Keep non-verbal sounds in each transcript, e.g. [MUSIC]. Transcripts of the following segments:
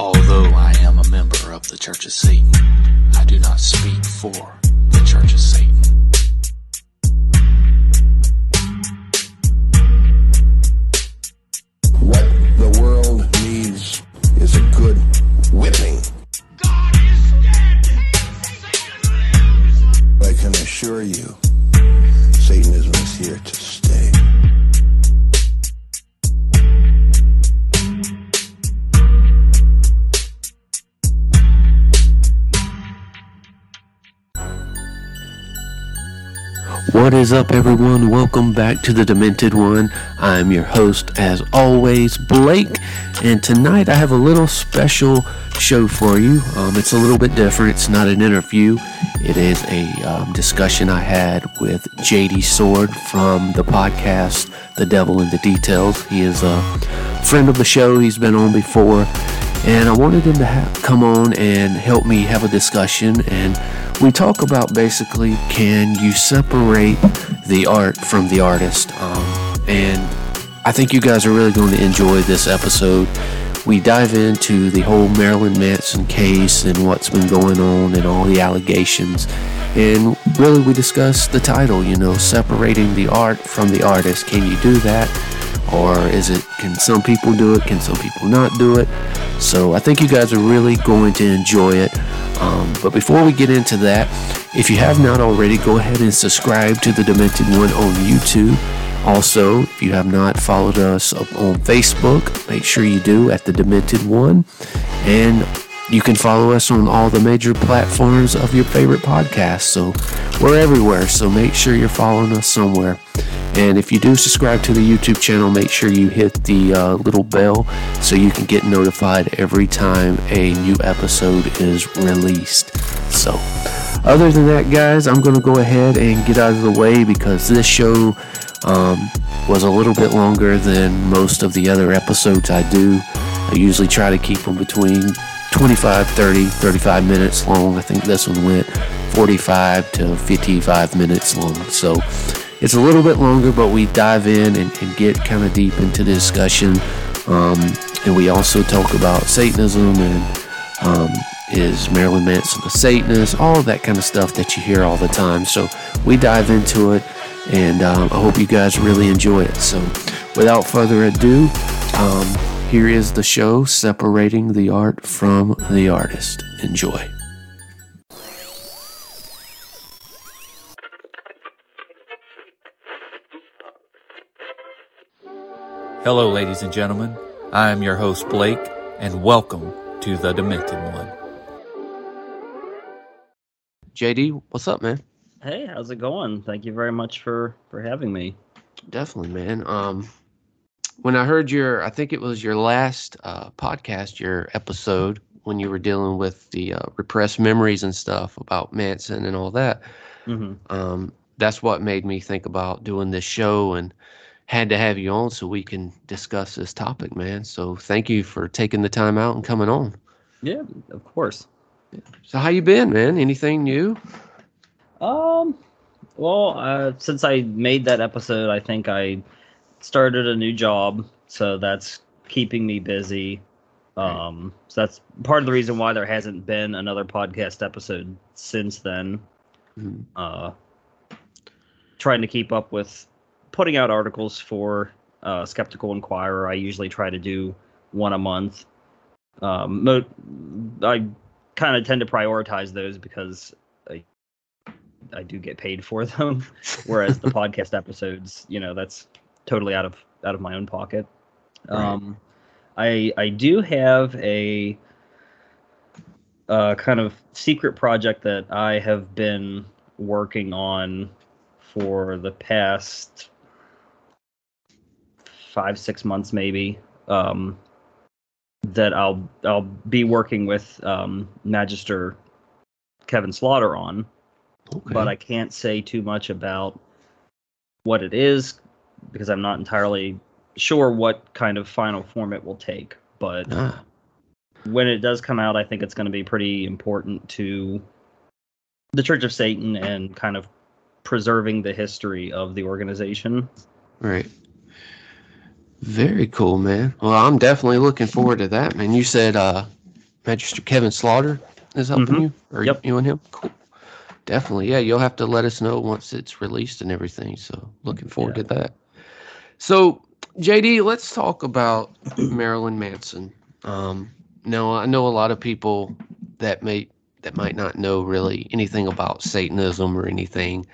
Although I am a member of the Church of Satan, I do not speak for the Church of Satan. Is up, everyone? Welcome back to the Demented One. I'm your host, as always, Blake, and tonight I have a little special show for you. Um, it's a little bit different. It's not an interview. It is a um, discussion I had with JD Sword from the podcast The Devil in the Details. He is a friend of the show. He's been on before, and I wanted him to ha- come on and help me have a discussion and we talk about basically can you separate the art from the artist? Um, and i think you guys are really going to enjoy this episode. We dive into the whole marilyn manson case and what's been going on and all the allegations. And really we discuss the title you know separating the art from the artist. Can you do that? Or is it can some people do it? Can some people not do it so i think you guys are really going to enjoy it. Um, but before we get into that if you have not already go ahead and subscribe to the demented one on youtube. Also if you have not followed us on facebook make sure you do at the demented one. And you can follow us on all the major platforms of your favorite podcast so we're everywhere so make sure you're following us somewhere and if you do subscribe to the YouTube channel, make sure you hit the uh, little bell so you can get notified every time a new episode is released. So, other than that, guys, I'm going to go ahead and get out of the way because this show um, was a little bit longer than most of the other episodes I do. I usually try to keep them between 25, 30, 35 minutes long. I think this one went 45 to 55 minutes long. So, it's a little bit longer, but we dive in and, and get kind of deep into the discussion. Um, and we also talk about Satanism and um, is Marilyn Manson a Satanist, all that kind of stuff that you hear all the time. So we dive into it, and um, I hope you guys really enjoy it. So without further ado, um, here is the show separating the art from the artist. Enjoy. Hello, ladies and gentlemen. I am your host, Blake, and welcome to the Demented One. JD, what's up, man? Hey, how's it going? Thank you very much for for having me. Definitely, man. Um, when I heard your, I think it was your last uh, podcast, your episode when you were dealing with the uh, repressed memories and stuff about Manson and all that. hmm Um, that's what made me think about doing this show and had to have you on so we can discuss this topic, man. So thank you for taking the time out and coming on. Yeah, of course. So how you been, man? Anything new? Um, well, uh, since I made that episode, I think I started a new job, so that's keeping me busy. Um, so that's part of the reason why there hasn't been another podcast episode since then. Mhm. Uh, trying to keep up with putting out articles for uh, Skeptical Inquirer. I usually try to do one a month. Um, mo- I kind of tend to prioritize those because I, I do get paid for [LAUGHS] them, whereas the [LAUGHS] podcast episodes, you know, that's totally out of out of my own pocket. Right. Um, I I do have a uh, kind of secret project that I have been working on for the past five six months maybe um, that I'll I'll be working with um, Magister Kevin Slaughter on, Okay. but I can't say too much about what it is because I'm not entirely sure what kind of final form it will take. But ah, when it does come out, I think it's going to be pretty important to the Church of Satan and kind of preserving the history of the organization. right. Very cool, man. Well, I'm definitely looking forward to that, man. You said uh Magister Kevin Slaughter is helping Mhm. you, or Yep. you and him. Cool. Definitely, yeah. You'll have to let us know once it's released and everything. So looking forward to that. So JD, let's talk about Marilyn Manson. Um, now I know a lot of people that may that might not know really anything about Satanism or anything.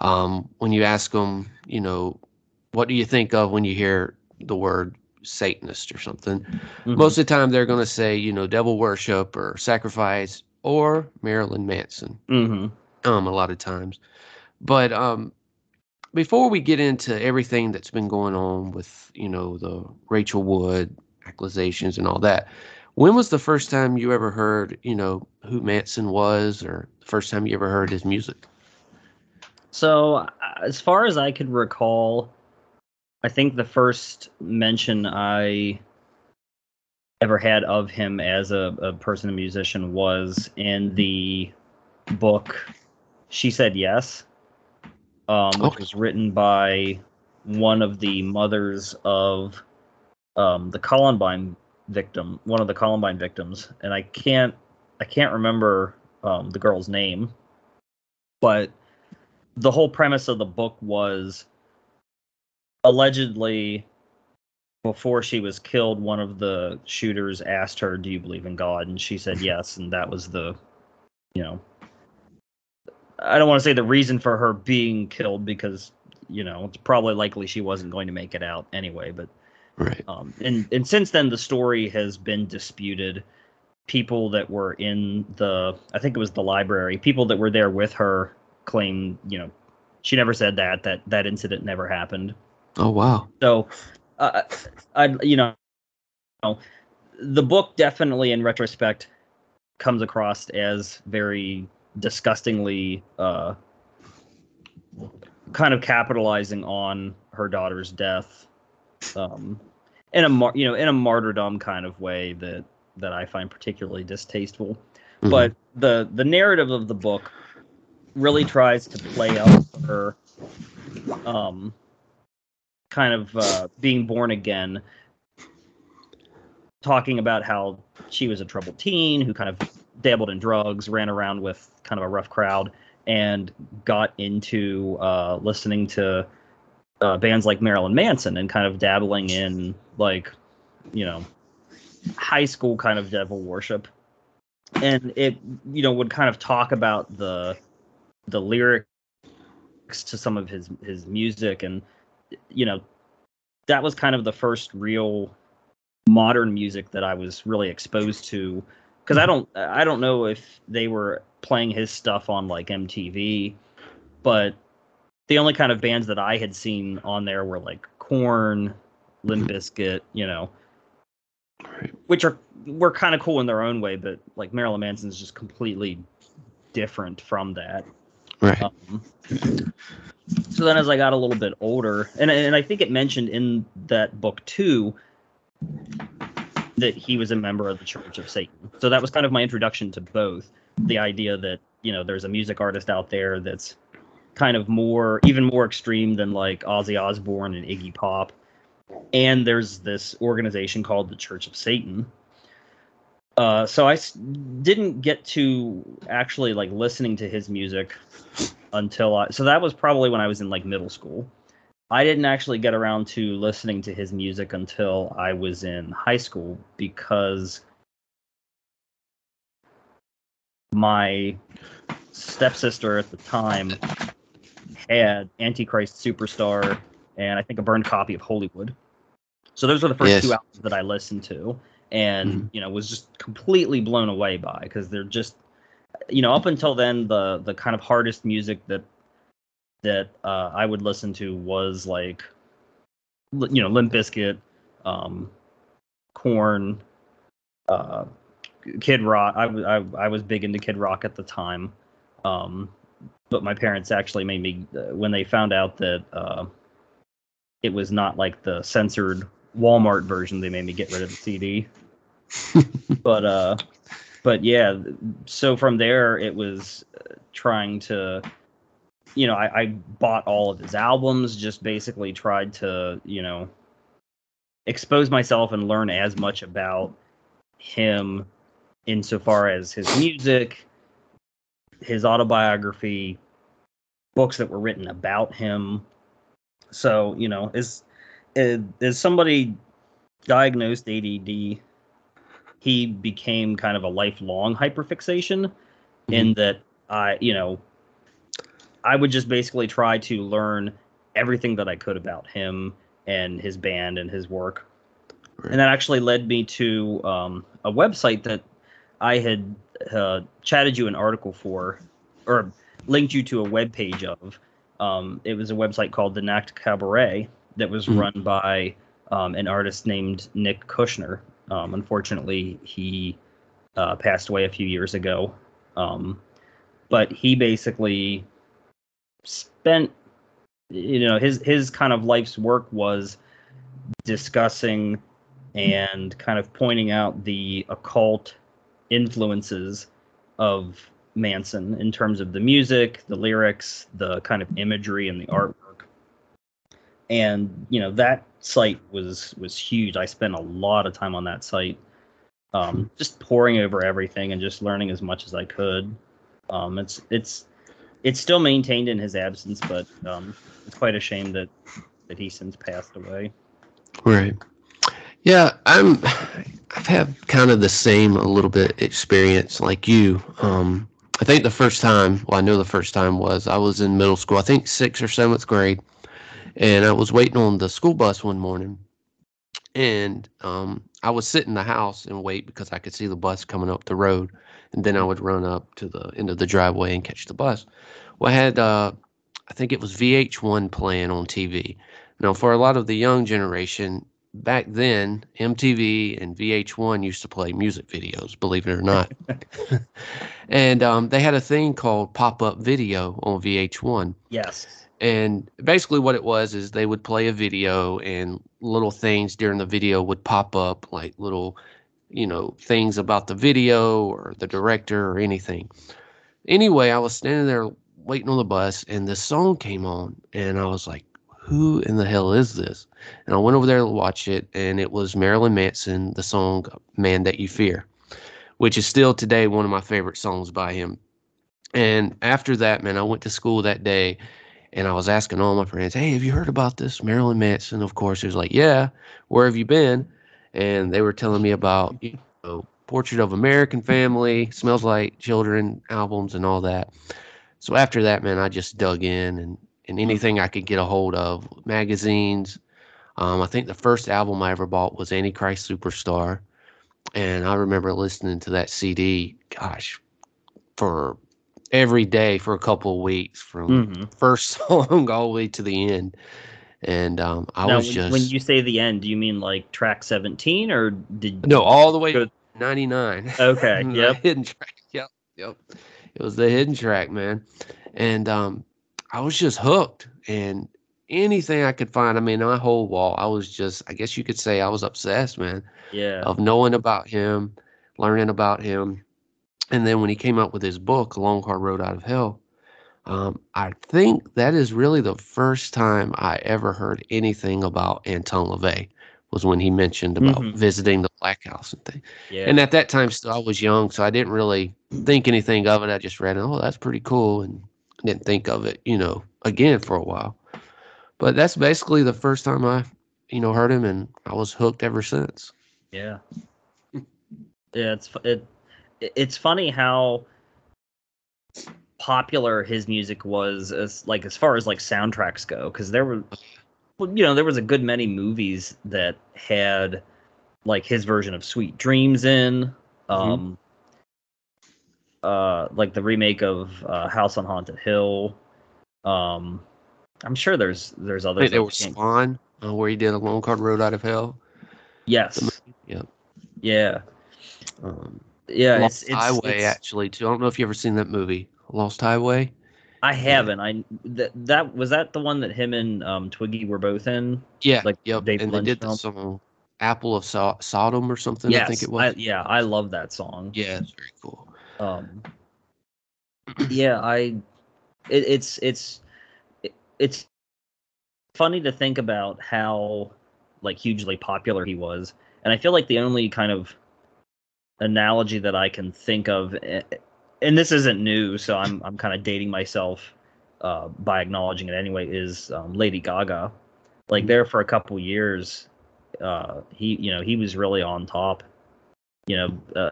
Um, when you ask them, you know, what do you think of when you hear the word Satanist or something? Mhm. Most of the time, they're going to say, you know, devil worship or sacrifice or Marilyn Manson. Mhm. Um, a lot of times, but um, before we get into everything that's been going on with, you know, the Rachel Wood accusations and all that, when was the first time you ever heard, you know, who Manson was, or the first time you ever heard his music? So, uh, as far as I could recall, I think the first mention I ever had of him as a, a person, a musician, was in the book She Said Yes, um, which Okay. was written by one of the mothers of um, the Columbine victim, one of the Columbine victims, and I can't, I can't remember um, the girl's name, but the whole premise of the book was allegedly before she was killed one of the shooters asked her do you believe in god? And she said yes. And that was the you know i don't want to say the reason for her being killed because you know it's probably likely she wasn't going to make it out anyway but Right. um, and and since then the story has been disputed. People that were in the, I think it was the library. People that were there with her claim, you know, she never said that. That that incident never happened. Oh wow. So, uh, I you know, the book definitely, in retrospect, comes across as very disgustingly uh, kind of capitalizing on her daughter's death, um, in a mar- you know in a martyrdom kind of way that that I find particularly distasteful. Mhm. But the the narrative of the book really tries to play up her um kind of uh, being born again talking about how she was a troubled teen who kind of dabbled in drugs ran around with kind of a rough crowd and got into uh, listening to uh, bands like marilyn manson and kind of dabbling in like you know high school kind of devil worship. And it you know would kind of talk about the the lyrics to some of his his music. And you know that was kind of the first real modern music that I was really exposed to because I don't I don't know if they were playing his stuff on like MTV but the only kind of bands that I had seen on there were like Korn, Limp Bizkit, you know, Right. which are were kind of cool in their own way, but like Marilyn Manson's just completely different from that. Right. Um, so then, as I got a little bit older, and and I think it mentioned in that book too that he was a member of the Church of Satan. So that was kind of my introduction to both. The idea that you know there's a music artist out there that's kind of more, even more extreme than like Ozzy Osbourne and Iggy Pop, and there's this organization called the Church of Satan. Uh, so I s- didn't get to actually like listening to his music until I. So that was probably when I was in like middle school. I didn't actually get around to listening to his music until I was in high school because my stepsister at the time had Antichrist Superstar and I think a burned copy of Holywood. So those were the first Yes. two albums that I listened to and Mhm. you know was just completely blown away by because they're just you know up until then the the kind of hardest music that that uh, I would listen to was like you know Limp Bizkit, um, Korn, uh, Kid Rock. I, w- I I was big into Kid Rock at the time, um, but my parents actually made me uh, when they found out that uh, it was not like the censored Walmart version. They made me get rid of the CD. [LAUGHS] but uh, but yeah. So from there, it was uh, trying to you know, I, I bought all of his albums, just basically tried to, you know, expose myself and learn as much about him insofar as his music, his autobiography, books that were written about him. So, you know, is is somebody diagnosed ADD, he became kind of a lifelong hyperfixation mm-hmm. in that I, you know, I would just basically try to learn everything that I could about him and his band and his work. Right. And that actually led me to um, a website that I had uh, chatted you an article for, or linked you to a web page of. Um, it was a website called the Nachtkabarett that was mm-hmm. run by um, an artist named Nick Kushner. Um, unfortunately, he uh, passed away a few years ago. Um, but he basically spent, you know, his his kind of life's work was discussing and kind of pointing out the occult influences of Manson in terms of the music, the lyrics, the kind of imagery, and the artwork. And you know that site was was huge. I spent a lot of time on that site, um, just poring over everything and just learning as much as I could. Um, it's it's it's still maintained in his absence, but um, it's quite a shame that that he since passed away. Right. Yeah, I'm. I've had kind of the same a little bit experience like you. Um, I think the first time, well, I know the first time was I was in middle school. I think sixth or seventh grade, and I was waiting on the school bus one morning, and um, I was sitting in the house and wait because I could see the bus coming up the road, and then I would run up to the end of the driveway and catch the bus. Well, I had, uh, I think it was VH1 playing on TV. Now, for a lot of the young generation, back then, MTV and VH1 used to play music videos, believe it or not. [LAUGHS] and um, they had a thing called pop up video on VH1. Yes. And basically, what it was is they would play a video, and little things during the video would pop up, like little, you know, things about the video or the director or anything. Anyway, I was standing there waiting on the bus, and this song came on, and I was like, who in the hell is this? And I went over there to watch it, and it was Marilyn Manson, the song Man That You Fear, which is still today one of my favorite songs by him. And after that, man, I went to school that day and I was asking all my friends, hey, have you heard about this Marilyn Manson? Of course, it was like, yeah, where have you been? And they were telling me about, you know, Portrait of American Family, Smells Like Children albums and all that. So after that, man, I just dug in and and anything I could get a hold of, magazines. Um, I think the first album I ever bought was Antichrist Superstar, and I remember listening to that CD. Gosh, for every day for a couple of weeks from mm-hmm. first [LAUGHS] song all the way to the end. And um, I now, was just when you say the end, do you mean like track seventeen or did no all the way to ninety nine? [LAUGHS] Okay, yep, hidden track. Yep, yep. It was the hidden track, man. And um, I was just hooked and anything I could find. I mean, my whole wall, I was just, I guess you could say I was obsessed, man. Yeah. Of knowing about him, learning about him. And then when he came out with his book, Long Hard Road Out of Hell, um, I think that is really the first time I ever heard anything about Anton LaVey was when he mentioned about mm-hmm. visiting the Black House and thing. Yeah. And at that time, still I was young, so I didn't really think anything of it. I just read, oh, that's pretty cool, and didn't think of it, you know, again for a while. But that's basically the first time I, you know, heard him, and I was hooked ever since. Yeah. [LAUGHS] Yeah, it's it. It's funny how popular his music was as like as far as like soundtracks go because there were you know there was a good many movies that had like his version of sweet dreams in mm-hmm. um uh like the remake of uh, House on Haunted Hill. Um, I'm sure there's there's others. There was Spawn, uh, where he did a Long Hard Road Out of Hell. Yes. Yeah. Yeah. Um, yeah. Lost it's, it's, Highway it's, actually too. I don't know if you ever seen that movie, Lost Highway. I haven't. I that that was that the one that him and um, Twiggy were both in. Yeah. Like yep. David and Lynch they did film? the song Apple of so- Sodom or something. Yes, I think it was. I, yeah, I love that song. yeah, it's very cool. Um, [CLEARS THROAT] yeah, I. It, it's it's it, it's funny to think about how like hugely popular he was, and I feel like the only kind of analogy that I can think of, eh, and this isn't new, so I'm I'm kind of dating myself uh, by acknowledging it anyway. Is um, Lady Gaga, like there for a couple years, uh, he you know he was really on top. You know, uh,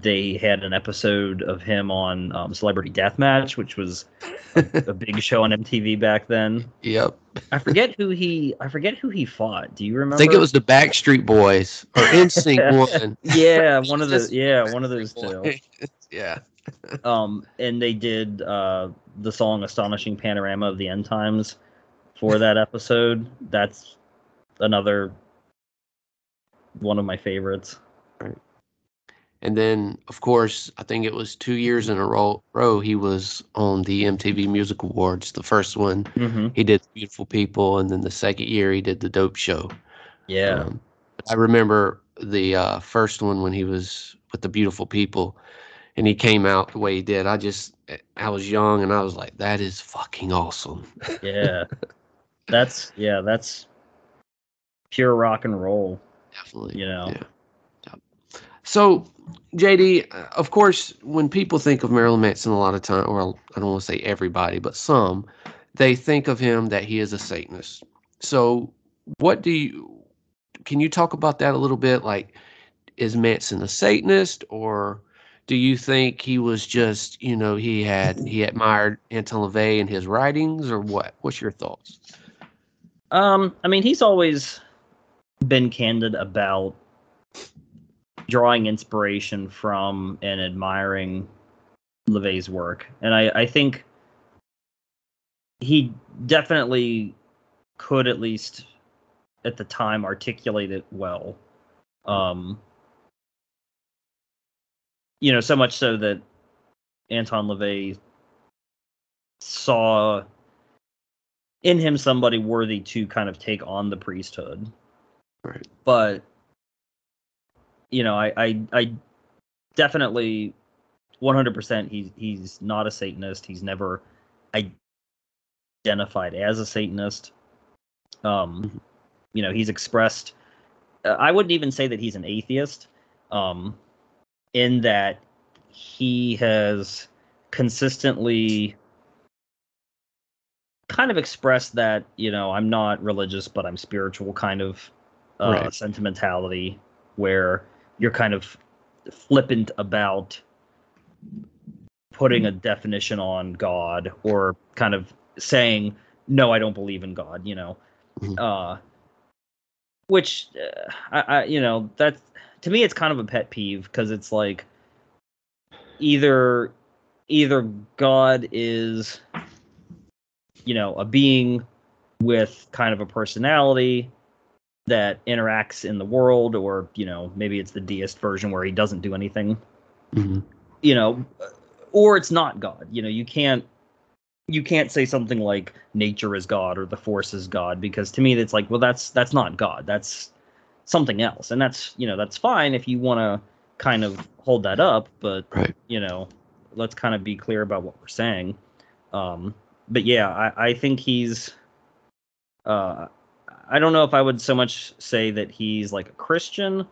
they had an episode of him on um, Celebrity Deathmatch, which was a big [LAUGHS] show on MTV back then. Yep. I forget who he I forget who he fought. Do you remember? I think it was the Backstreet Boys or NSYNC [LAUGHS] one. yeah, [LAUGHS] one of the yeah, one of those two. Yeah. Um, and they did uh the song "Astonishing Panorama of the End Times" for that [LAUGHS] episode. That's another one of my favorites. Right. And then, of course, I think it was two years in a row, row he was on the MTV Music Awards. The first one, Mm-hmm. he did Beautiful People, and then the second year, he did The Dope Show. Yeah, Um, I remember the uh, first one when he was with the Beautiful People, and he came out the way he did. I just, I was young, and I was like, that is fucking awesome. [LAUGHS] yeah. that's yeah, that's pure rock and roll. Definitely. You know. Yeah. Yep. So, JD, of course, when people think of Marilyn Manson, a lot of time, or I don't want to say everybody, but some, they think of him that he is a Satanist. So, what do you? Can you talk about that a little bit? Like, is Manson a Satanist, or do you think he was just, you know, he had he admired Anton LaVey and his writings, or what? What's your thoughts? Um, I mean, he's always been candid about drawing inspiration from and admiring LaVey's work, and I, I think he definitely could at least at the time articulate it well. Um, you know, so much so that Anton LaVey saw in him somebody worthy to kind of take on the priesthood. Right. But you know, I I, I definitely 100% he's he's not a satanist. He's never identified as a satanist. Um you know, he's expressed uh, I wouldn't even say that he's an atheist um in that he has consistently kind of expressed that you know i'm not religious but i'm spiritual kind of uh, Right. sentimentality where you're kind of flippant about putting a definition on god or kind of saying no i don't believe in god you know Mhm. uh which uh, I, I you know that's to me it's kind of a pet peeve because it's like either either god is you know a being with kind of a personality that interacts in the world or you know maybe it's the deist version where he doesn't do anything. Mhm. you know or it's not god. You know you can't you can't say something like nature is god or the force is god because to me that's like well that's that's not god. That's something else. And that's you know that's fine if you want to kind of hold that up but Right. you know let's kind of be clear about what we're saying. Um but yeah i i think he's uh i don't know if i would so much say that he's like a christian.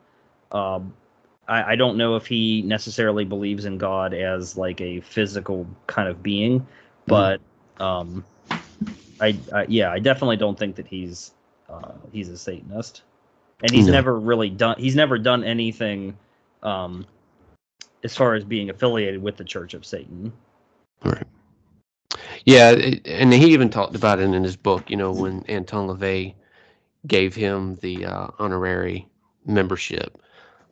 Um I, I don't know if he necessarily believes in God as like a physical kind of being, but um, I, I yeah, I definitely don't think that he's uh, he's a Satanist, and he's No. never really done he's never done anything um, as far as being affiliated with the Church of Satan. Right. Yeah, it, and he even talked about it in his book. You know, when Anton LaVey gave him the uh, honorary membership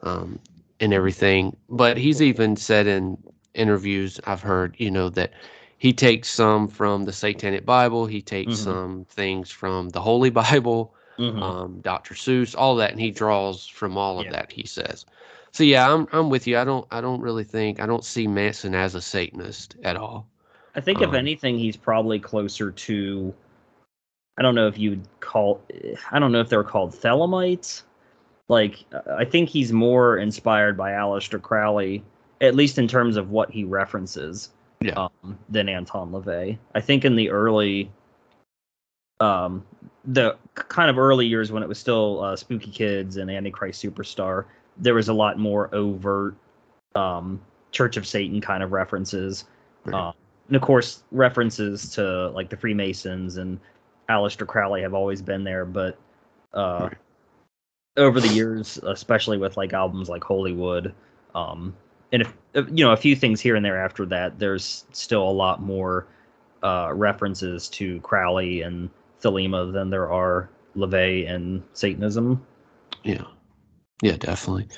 um, and everything. But he's even said in interviews I've heard, you know, that he takes some from the Satanic Bible, he takes Mhm. some things from the Holy [LAUGHS] Bible, Mhm. um, Dr. Seuss, all that, and he draws from all of Yeah. that. He says. So yeah, I'm I'm with you. I don't I don't really think I don't see Manson as a Satanist at all. I think if Um, anything, he's probably closer to. I don't know if you'd call. I don't know if they're called Thelemites. Like, I think he's more inspired by Aleister Crowley, at least in terms of what he references, Yeah. um, than Anton LaVey. I think in the early, um, the kind of early years when it was still uh, Spooky Kids and Antichrist Superstar, there was a lot more overt um, Church of Satan kind of references, Right. um, and of course references to like the Freemasons and Aleister Crowley have always been there, but uh, Right. over the years, especially with like albums like Holywood, um, and if if, you know a few things here and there after that, there's still a lot more uh, references to Crowley and Thelema than there are LaVey and Satanism. Yeah. Yeah, definitely.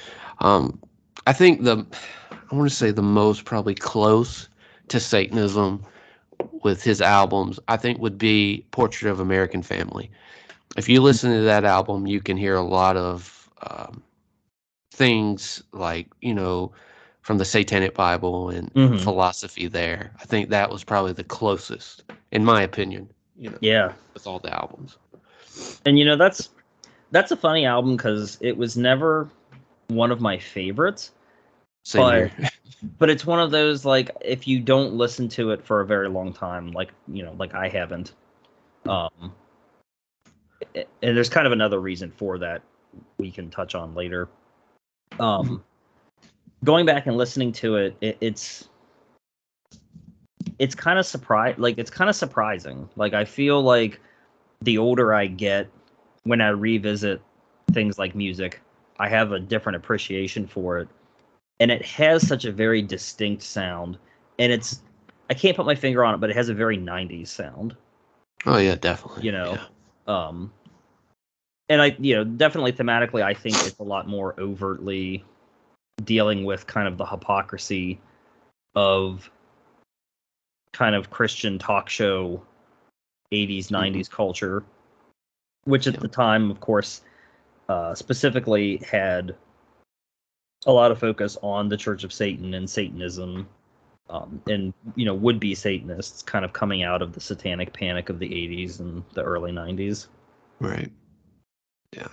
Um, I think the, I want to say the most probably close to Satanism with his albums, I think would be Portrait of American Family. If you listen to that album, you can hear a lot of um, things like, you know, from the Satanic Bible and Mhm. philosophy there. I think that was probably the closest, in my opinion, you know, Yeah, with all the albums. and you know that's that's a funny album because it was never one of my favorites, Same But- here. [LAUGHS] but it's one of those like if you don't listen to it for a very long time, like you know, like I haven't, um, and there's kind of another reason for that we can touch on later. Um, [LAUGHS] going back and listening to it, it it's it's kind of surprise like it's kind of surprising. Like I feel like the older I get, when I revisit things like music, I have a different appreciation for it. And it has such a very distinct sound. And it's I can't put my finger on it, but it has a very 90s sound, Oh yeah, definitely. you know. Yeah. Um and I you know, definitely thematically I think it's a lot more overtly dealing with kind of the hypocrisy of kind of Christian talk show 80s 90s culture which at the time of course uh, specifically had a lot of focus on the Church of Satan and Satanism um, and you know would be Satanists kind of coming out of the satanic panic of the 80s and the early 90s Right. Yeah.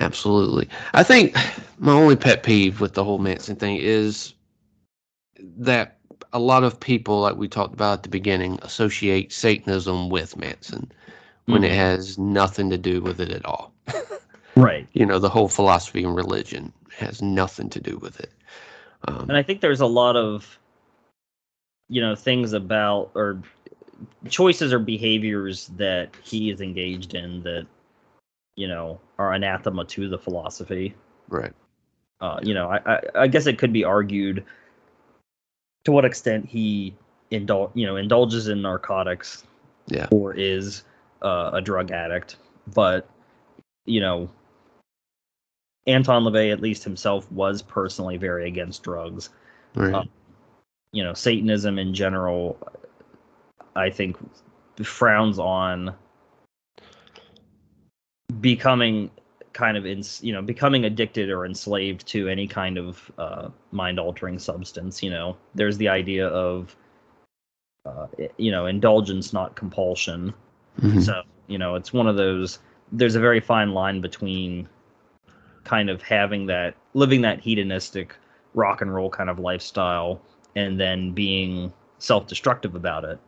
Absolutely. I think my only pet peeve with the whole Manson thing is that a lot of people, like we talked about at the beginning, associate Satanism with Manson when it has nothing to do with it at all. [LAUGHS] right You know, the whole philosophy and religion has nothing to do with it. Um, and I think there's a lot of you know things about or choices or behaviors that he is engaged in that you know are anathema to the philosophy right. uh, you know, I, I, I guess it could be argued to what extent he indul- you know, indulges in narcotics Yeah. or is uh, a drug addict. But, you know, Anton LaVey, at least himself, was personally very against drugs. Right. Um, You know, Satanism in general, I think, frowns on becoming kind of in you know becoming addicted or enslaved to any kind of uh, mind altering substance you know? There's the idea of uh, you know indulgence not compulsion. Mhm. so you know it's one of those there's a very fine line between kind of having that living that hedonistic rock and roll kind of lifestyle and then being self-destructive about it.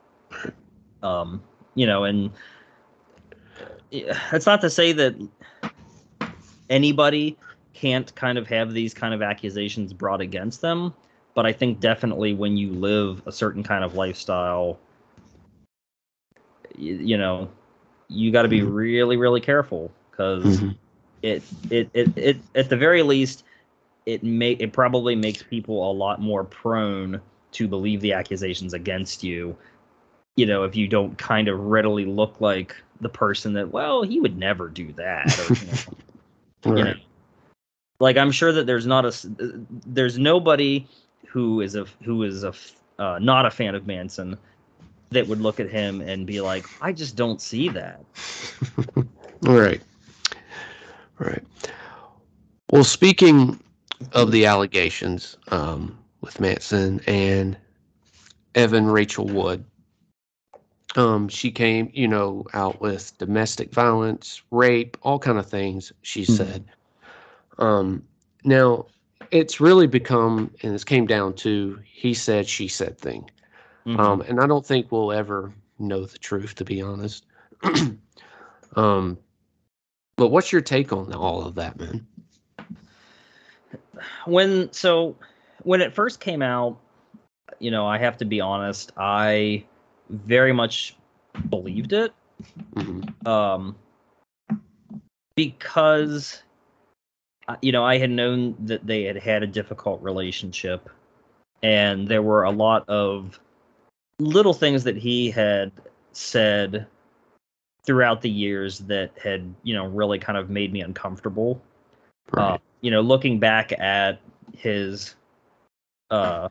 Um you know and yeah, it's not to say that anybody can't kind of have these kind of accusations brought against them but i think definitely when you live a certain kind of lifestyle you, you know you got to be Mhm. really really careful because Mhm. it, it it it at the very least it may it probably makes people a lot more prone to believe the accusations against you you know if you don't kind of readily look like the person that well he would never do that or, you know, [LAUGHS] you know. Like i'm sure that there's not a there's nobody who is a who is a uh, not a fan of manson that would look at him and be like i just don't see that [LAUGHS] Right. Right. Well, speaking of the allegations um, with Manson and Evan Rachel Wood, um, she came, you know, out with domestic violence, rape, all kind of things. She Mhm. said. Um, now, it's really become, and it's came down to he said, she said thing. Mhm. Um, and I don't think we'll ever know the truth, to be honest. [CLEARS THROAT] um, but what's your take on all of that, man? when so when it first came out, you know, I have to be honest, I very much believed it. Mhm. Um, because uh, you know, I had known that they had had a difficult relationship, and there were a lot of little things that he had said throughout the years that had, you know, really kind of made me uncomfortable. Uh, you know, looking back at his uh,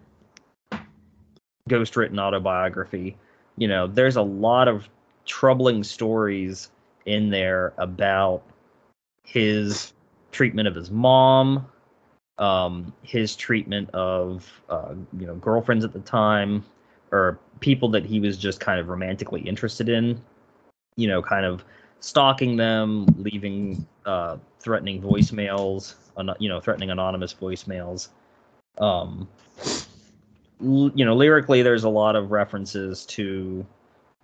ghost written autobiography, you know, there's a lot of troubling stories in there about his treatment of his mom, um, his treatment of uh, you know girlfriends at the time, or people that he was just kind of romantically interested in. You know, kind of stalking them, leaving uh, threatening voicemails, you know, threatening anonymous voicemails. Um, you know, lyrically, there's a lot of references to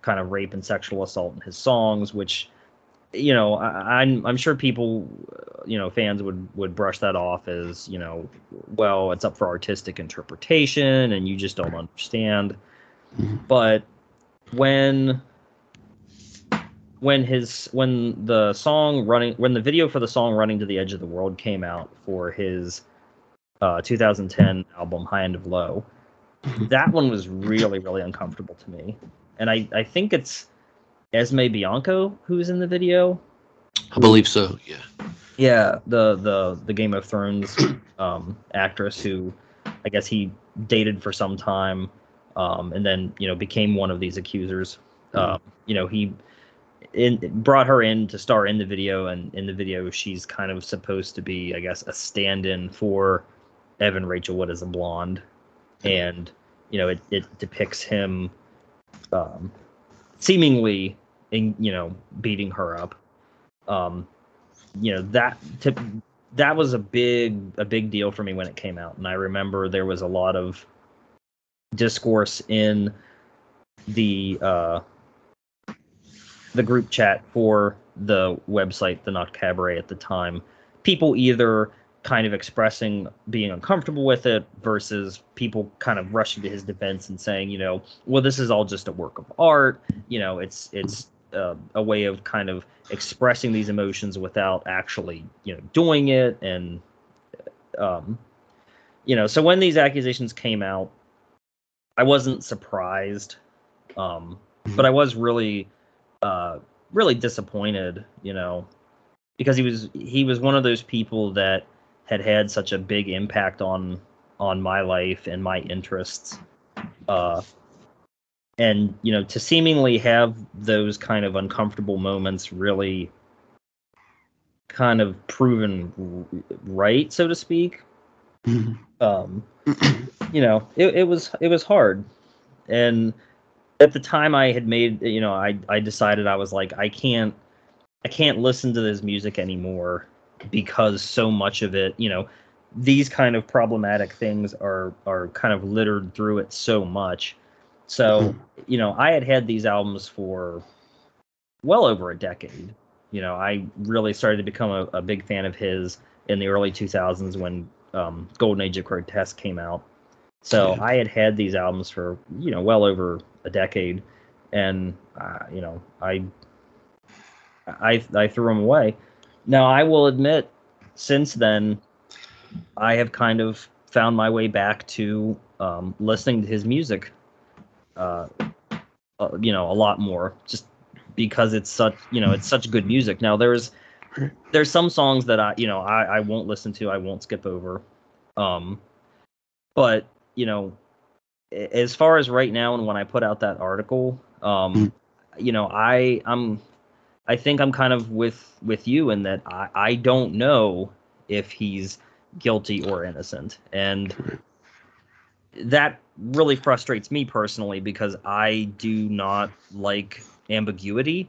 kind of rape and sexual assault in his songs, which you know I, I'm I'm sure people, you know, fans would would brush that off as you know, well, it's up for artistic interpretation, and you just don't understand. Mhm. But when when his when the song running when the video for the song running to the edge of the world came out for his uh, 2010 album high end of low that one was really really uncomfortable to me and i i think it's esme bianco who's in the video I believe so. Yeah. yeah the the the game of thrones [CLEARS THROAT] um actress who i guess he dated for some time um and then you know became one of these accusers um you know he in brought her in to star in the video and in the video she's kind of supposed to be i guess a stand-in for evan rachel wood as a blonde and you know it, it depicts him um seemingly in you know beating her up. Um you know that to, that was a big a big deal for me when it came out. And i remember there was a lot of discourse in the uh the group chat for the website the Nachtkabarett at the time. People either kind of expressing being uncomfortable with it versus people kind of rushing to his defense and saying you know well this is all just a work of art. You know it's it's uh, a way of kind of expressing these emotions without actually you know doing it. And um you know so when these accusations came out i wasn't surprised um but i was really uh really disappointed you know because he was he was one of those people that had had such a big impact on on my life and my interests. Uh and you know to seemingly have those kind of uncomfortable moments really kind of proven right so to speak Mhm. um you know it, it was it was hard. And at the time i had made you know i i decided i was like i can't i can't listen to this music anymore because so much of it you know these kind of problematic things are are kind of littered through it so much. So you know i had had these albums for well over a decade. You know i really started to become a, a big fan of his in the early 2000s when um, golden age of grotesque came out. So Yeah. i had had these albums for you know well over a decade and uh, you know i i i threw them away now i will admit since then i have kind of found my way back to um, listening to his music uh, uh, you know a lot more just because it's such you know it's such good music now there's there's some songs that i you know i i won't listen to i won't skip over um but you know as far as right now and when i put out that article um Mm. you know i i'm i think i'm kind of with with you in that i i don't know if he's guilty or innocent and that really frustrates me personally because I do not like ambiguity.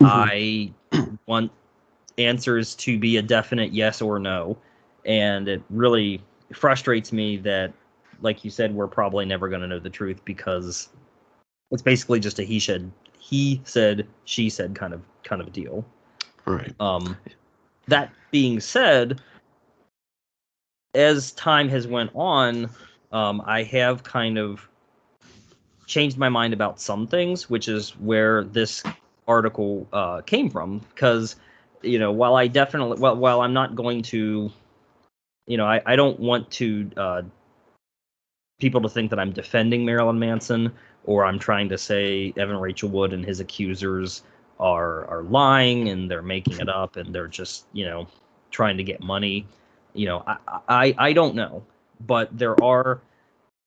Mhm. I want answers to be a definite yes or no. And it really frustrates me that, like you said, we're probably never going to know the truth because it's basically just a he said, he said, she said kind of kind of deal. Right. Um, that being said, as time has went on, um, I have kind of changed my mind about some things, which is where this article uh, came from. Because you know, while I definitely, well, while I'm not going to, you know, I, I don't want to uh, people to think that I'm defending Marilyn Manson or I'm trying to say Evan Rachel Wood and his accusers are are lying and they're making it up and they're just you know trying to get money. You know, I I, I don't know, but there are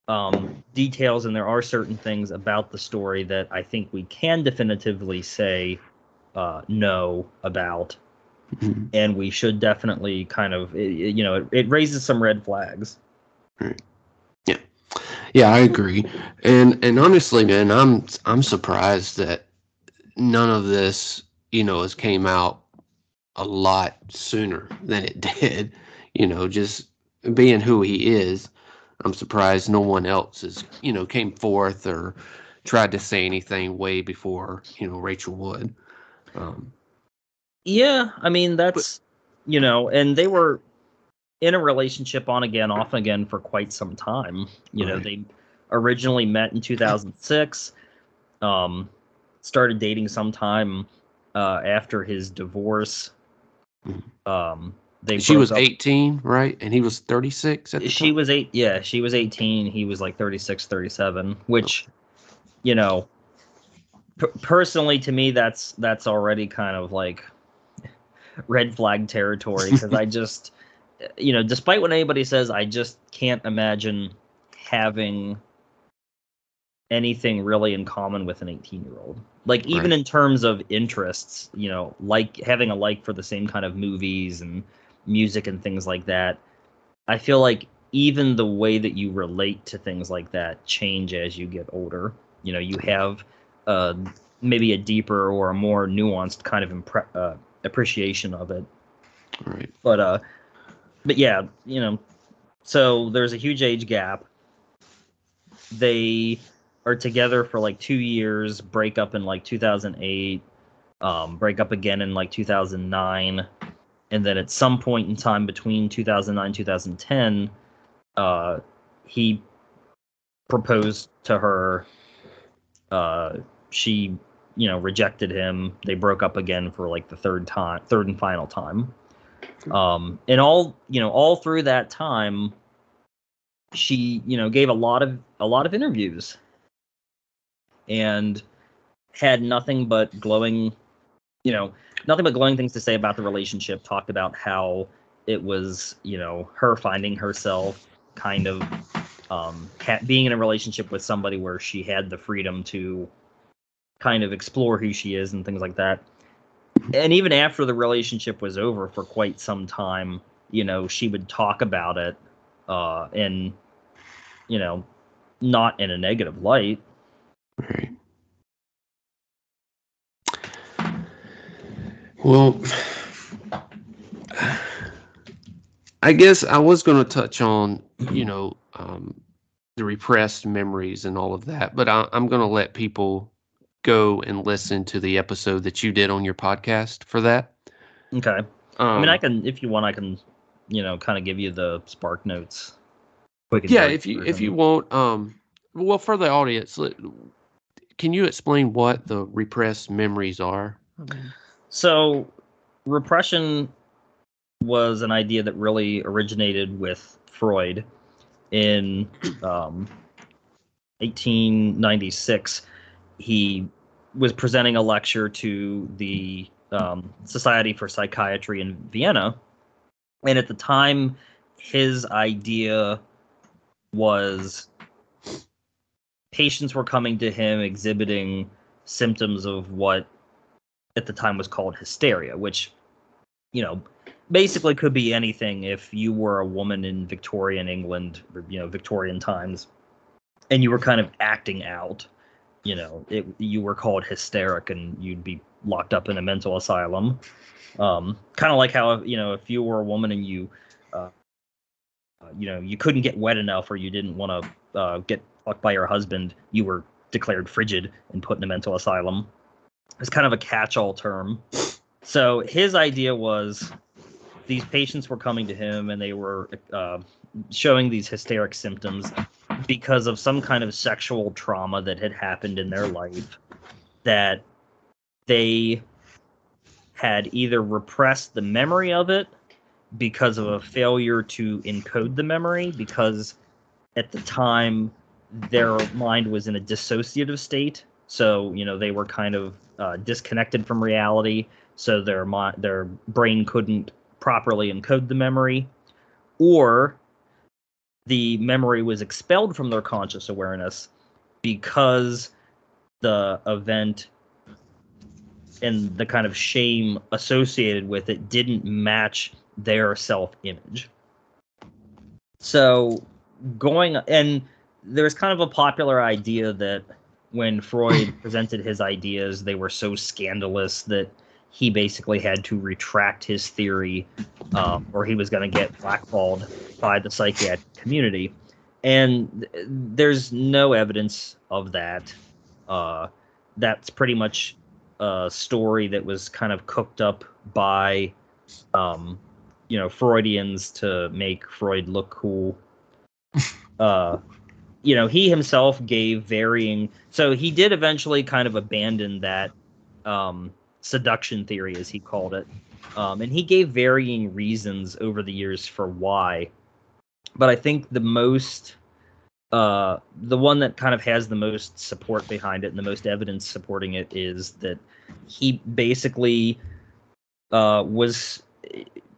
um, details and there are certain things about the story that I think we can definitively say uh, no about, Mhm. and we should definitely kind of it- you know it, it raises some red flags. Yeah, I agree. And and honestly, man, I'm I'm surprised that none of this, you know, has came out a lot sooner than it [LAUGHS] did. You know, just being who he is, I'm surprised no one else has, you know, came forth or tried to say anything way before, you know, Rachel Wood. Um, Yeah, I mean that's you know, and they were in a relationship on again, off again for quite some time. You know, they originally met in 2006, um, started dating sometime uh, after his divorce. Mhm. Um, they she was up- 18, right? And he was 36 at the She time? was eight. Yeah, she was 18. He was like 36, 37, which, you know, p- personally to me, that's that's already kind of like [LAUGHS] red flag territory because I [LAUGHS] just, you know, despite what anybody says, I just can't imagine having anything really in common with an 18 year old. Like even Right. in terms of interests, you know, like having a like for the same kind of movies and music and things like that. I feel like even the way that you relate to things like that change as you get older. You know, you have uh, maybe a deeper or a more nuanced kind of impre- uh, appreciation of it. Right. But uh, but yeah, you know, so there's a huge age gap. They are together for like two years, break up in like 2008, um, break up again in like 2009, and then at some point in time between 2009 2010, uh, he proposed to her. Uh, she, you know, rejected him. They broke up again for like the third time, third and final time. Um, and all you know, all through that time, she, you know, gave a lot of a lot of interviews, and had nothing but glowing, you know, nothing but glowing things to say about the relationship. Talked about how it was, you know, her finding herself kind of um, being in a relationship with somebody where she had the freedom to kind of explore who she is and things like that. And even after the relationship was over for quite some time, you know, she would talk about it uh, and, you know, not in a negative light. Right. Well, [SIGHS] I guess I was going to touch on, you know, um, the repressed memories and all of that, but I, I'm going to let people go and listen to the episode that you did on your podcast for that. Okay. Um, I mean, I can, if you want, I can, you know, kind of give you the spark notes. quick yeah, if you if you want, um, well, for the audience, can you explain what the repressed memories are? So, repression was an idea that really originated with Freud in um, 1896. He was presenting a lecture to the um, Society for Psychiatry in Vienna. And at the time, his idea was patients were coming to him exhibiting symptoms of what at the time was called hysteria, which, you know, basically could be anything if you were a woman in Victorian England, you know, Victorian times, and you were kind of acting out, you know, it, you were called hysteric and you'd be locked up in a mental asylum. Um, kind of like how, you know, if you were a woman and you, uh, you know, you couldn't get wet enough or you didn't want to uh, get fucked by your husband, you were declared frigid and put in a mental asylum. It's kind of a catch-all term. So his idea was these patients were coming to him and they were uh, showing these hysteric symptoms because of some kind of sexual trauma that had happened in their life that they had either repressed the memory of it because of a failure to encode the memory because at the time their mind was in a dissociative state. So you know they were kind of uh, disconnected from reality. So their mi- their brain couldn't properly encode the memory. Or the memory was expelled from their conscious awareness because the event and the kind of shame associated with it didn't match their self image. So, going and there's kind of a popular idea that when Freud [COUGHS] presented his ideas, they were so scandalous that he basically had to retract his theory, um, or he was going to get blackballed by the psychiatric community. And th- there's no evidence of that. Uh, that's pretty much a story that was kind of cooked up by, um, you know, Freudians to make Freud look cool. [LAUGHS] uh, you know, he himself gave varying. So he did eventually kind of abandon that um, seduction theory, as he called it. Um, and he gave varying reasons over the years for why. But I think the most, uh, the one that kind of has the most support behind it and the most evidence supporting it is that he basically uh, was,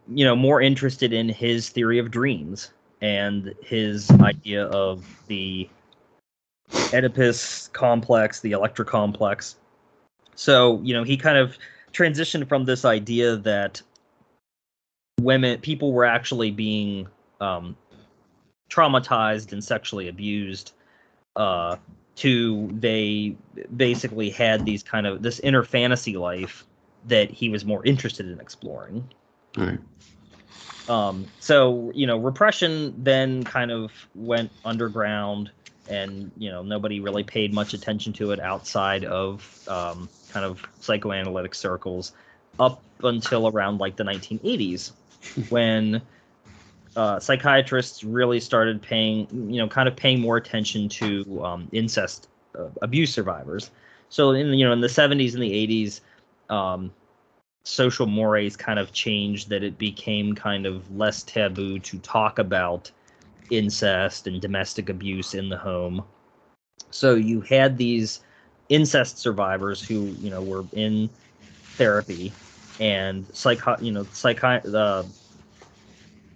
you know, more interested in his theory of dreams and his idea of the Oedipus complex, the Electra complex. So, you know, he kind of transitioned from this idea that women, people were actually being um, traumatized and sexually abused, uh, to they basically had these kind of this inner fantasy life that he was more interested in exploring. Right. Um, so you know, repression then kind of went underground, and you know nobody really paid much attention to it outside of um, kind of psychoanalytic circles, up until around like the 1980s, [LAUGHS] when uh, psychiatrists really started paying, you know, kind of paying more attention to um, incest uh, abuse survivors. So in you know in the 70s and the 80s. Um, social mores kind of changed that it became kind of less taboo to talk about incest and domestic abuse in the home. So you had these incest survivors who, you know, were in therapy and psycho, you know, psychi- uh,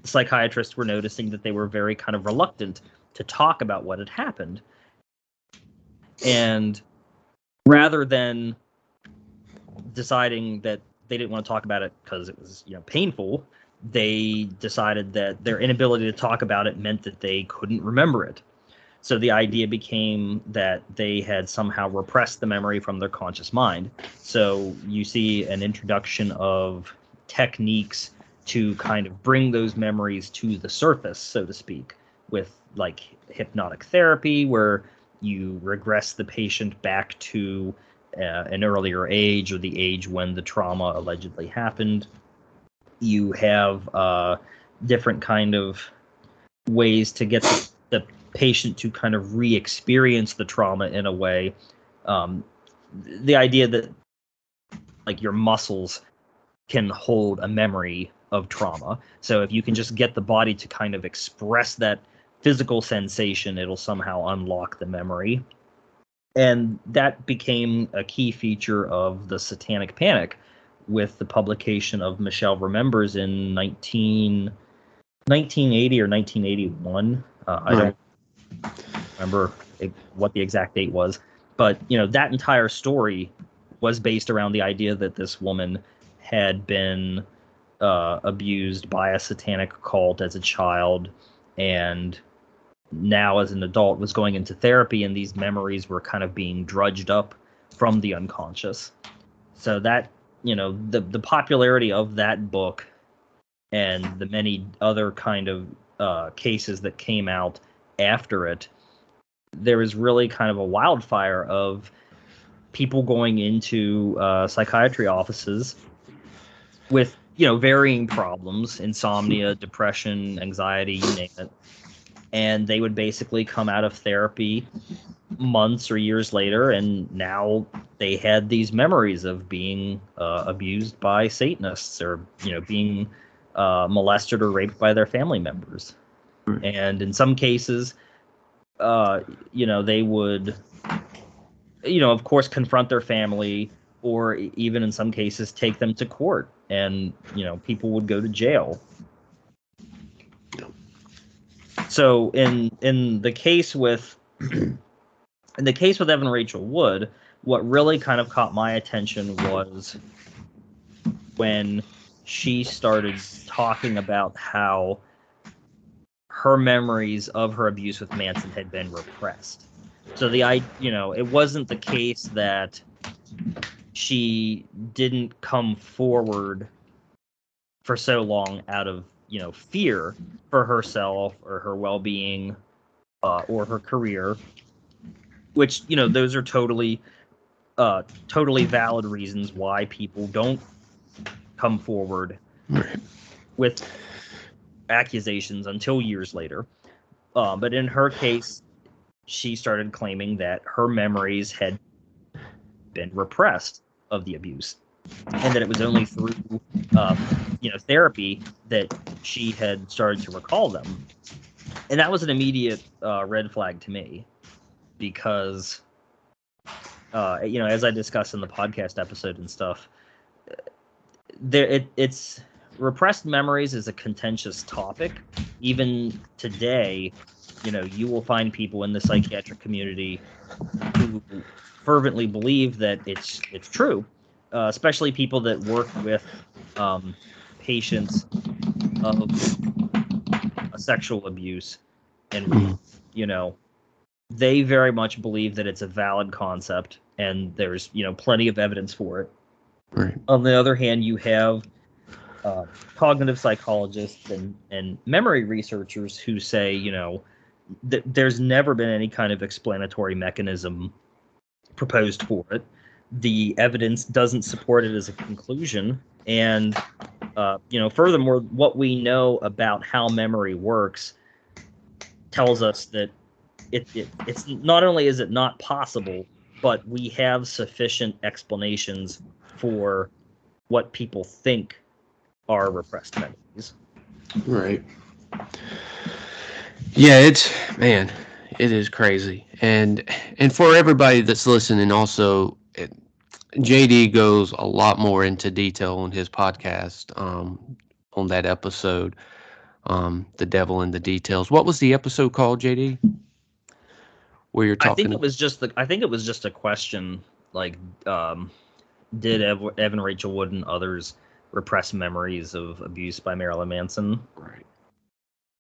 psychiatrists were noticing that they were very kind of reluctant to talk about what had happened. And rather than deciding that they didn't want to talk about it because it was you know painful they decided that their inability to talk about it meant that they couldn't remember it so the idea became that they had somehow repressed the memory from their conscious mind so you see an introduction of techniques to kind of bring those memories to the surface so to speak with like hypnotic therapy where you regress the patient back to uh, an earlier age or the age when the trauma allegedly happened. You have uh, different kind of ways to get the, the, patient to kind of re-experience the trauma in a way. Um, the idea that like your muscles can hold a memory of trauma. So if you can just get the body to kind of express that physical sensation, it'll somehow unlock the memory and that became a key feature of the Satanic Panic with the publication of Michelle Remembers in 19, 1980 or 1981. Uh, I don't remember what the exact date was, but you know that entire story was based around the idea that this woman had been uh, abused by a satanic cult as a child and now as an adult was going into therapy and these memories were kind of being drudged up from the unconscious. So that you know the the popularity of that book and the many other kind of uh, cases that came out after it there was really kind of a wildfire of people going into uh, psychiatry offices with you know, varying problems, insomnia, [LAUGHS] depression, anxiety, you name it. And they would basically come out of therapy months or years later, and now they had these memories of being uh, abused by Satanists or, you know, being uh, molested or raped by their family members. Right. And in some cases, uh, you know, they would, you know, of course, confront their family or even in some cases take them to court and you know people would go to jail so in in the case with [CLEARS THROAT] in the case with evan rachel wood what really kind of caught my attention was when she started talking about how her memories of her abuse with manson had been repressed so the i you know it wasn't the case that she didn't come forward for so long out of you know fear for herself or her well-being uh, or her career which you know those are totally uh, totally valid reasons why people don't come forward Right. with accusations until years later. Uh, but in her case she started claiming that her memories had been repressed of the abuse and that it was only through um, you know therapy that she had started to recall them. And that was an immediate uh, red flag to me because uh, you know as i discussed in the podcast episode and stuff uh, there it, it's repressed memories is a contentious topic even today you know you will find people in the psychiatric community who fervently believe that it's it's true, uh, especially people that work with um, patients of sexual abuse, and Mhm. you know they very much believe that it's a valid concept, and there's you know plenty of evidence for it. Right. On the other hand, you have uh, cognitive psychologists and, and memory researchers who say, you know, th- there's never been any kind of explanatory mechanism proposed for it. The evidence doesn't support it as a conclusion. And, uh, you know, furthermore, what we know about how memory works tells us that it, it it's not only is it not possible, but we have sufficient explanations for what people think are repressed memories. Right. Yeah, it's man, it is crazy, and and for everybody that's listening, also, it, JD goes a lot more into detail on his podcast, um, on that episode, um, the devil in the details. What was the episode called, JD? Where you're talking I think it was just the I think it was just a question like um did Ev- Evan Rachel Wood and others repress memories of abuse by Marilyn Manson? right.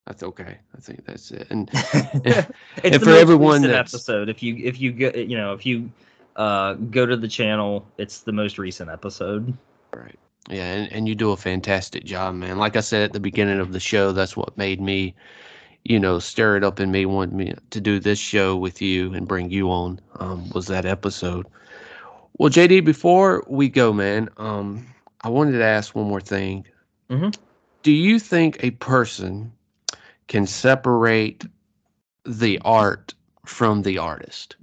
That's okay. I think that's it. And [LAUGHS] [LAUGHS] it's And for everyone that's- episode. If you if you go you know if you uh go to the channel, it's the most recent episode. Right. Yeah, and, and you do a fantastic job, man. Like I said at the beginning of the show, that's what made me, you know, stir it up in me, wanted me to do this show with you and bring you on. Um, was that episode? Well, JD, before we go, man, um, I wanted to ask one more thing. Mhm. Do you think a person can separate the art from the artist?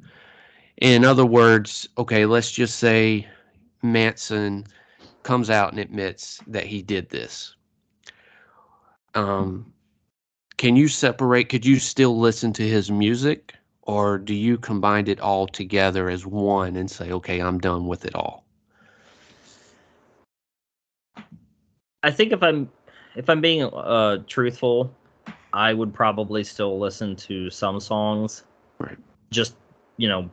In other words, okay, let's just say Manson comes out and admits that he did this. Um, can you separate? Could you still listen to his music, or do you combine it all together as one and say, okay, I'm done with it all? I think if I'm if I'm being uh truthful, I would probably still listen to some songs. Right. Just, you know,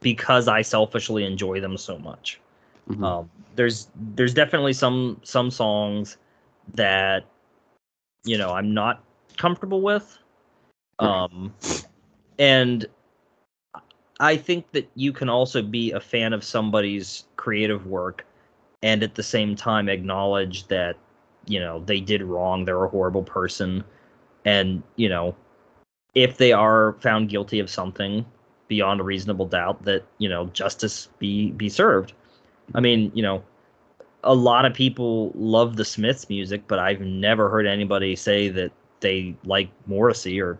because I selfishly enjoy them so much. Mhm. Um there's there's definitely some some songs that you know, I'm not comfortable with. Right. Um and I think that you can also be a fan of somebody's creative work and at the same time acknowledge that you know they did wrong they're a horrible person and you know if they are found guilty of something beyond a reasonable doubt that you know justice be be served i mean you know a lot of people love the Smiths music, but I've never heard anybody say that they like Morrissey or,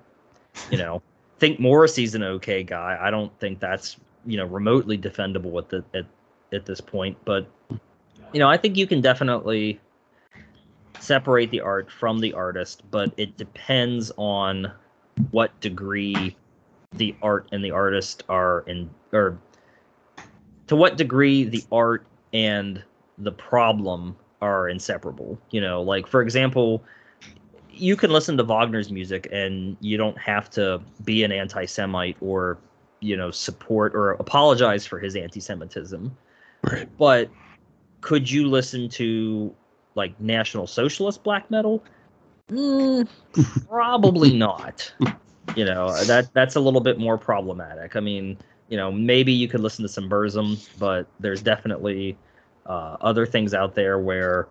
you know, [LAUGHS] think Morrissey's an okay guy. I don't think that's you know remotely defendable at the at at this point. But you know, I think you can definitely separate the art from the artist, but it depends on what degree the art and the artist are in or to what degree the art and the problem are inseparable. You know, like for example, you can listen to Wagner's music and you don't have to be an anti-Semite or you know support or apologize for his anti-Semitism. Right. But could you listen to like National Socialist black metal? Mm, probably [LAUGHS] not. You know that that's a little bit more problematic. I mean, you know, maybe you could listen to some Burzum, but there's definitely uh, other things out there where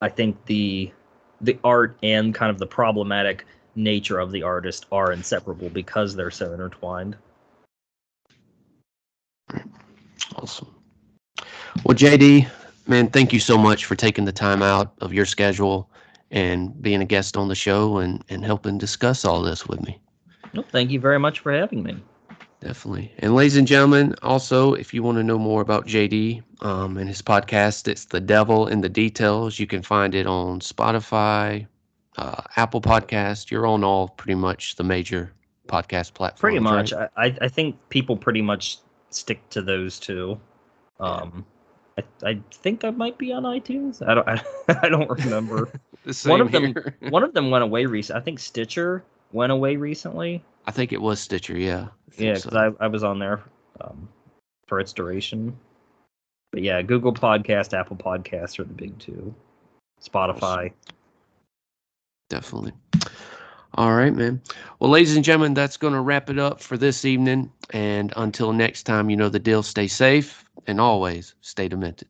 I think the the art and kind of the problematic nature of the artist are inseparable because they're so intertwined. Awesome. Well, JD, man, thank you so much for taking the time out of your schedule and being a guest on the show and, and helping discuss all this with me. Well, thank you very much for having me. Definitely. And ladies and gentlemen, also, if you want to know more about JD um, and his podcast, it's The Devil in the Details. You can find it on Spotify, uh, Apple Podcast. You're on all pretty much the major podcast platforms. Pretty much. right? I, I think people pretty much stick to those two. Um, I, I think I might be on iTunes. I don't I, [LAUGHS] I don't remember. [LAUGHS] One of them one of them went away recently. I think Stitcher went away recently. I think it was Stitcher, yeah. I Yeah, so. because I, I was on there um, for its duration. But yeah, Google Podcast, Apple Podcast are the big two. Spotify. Definitely. All right, man. Well, ladies and gentlemen, that's going to wrap it up for this evening. And until next time, you know the deal. Stay safe and always stay demented.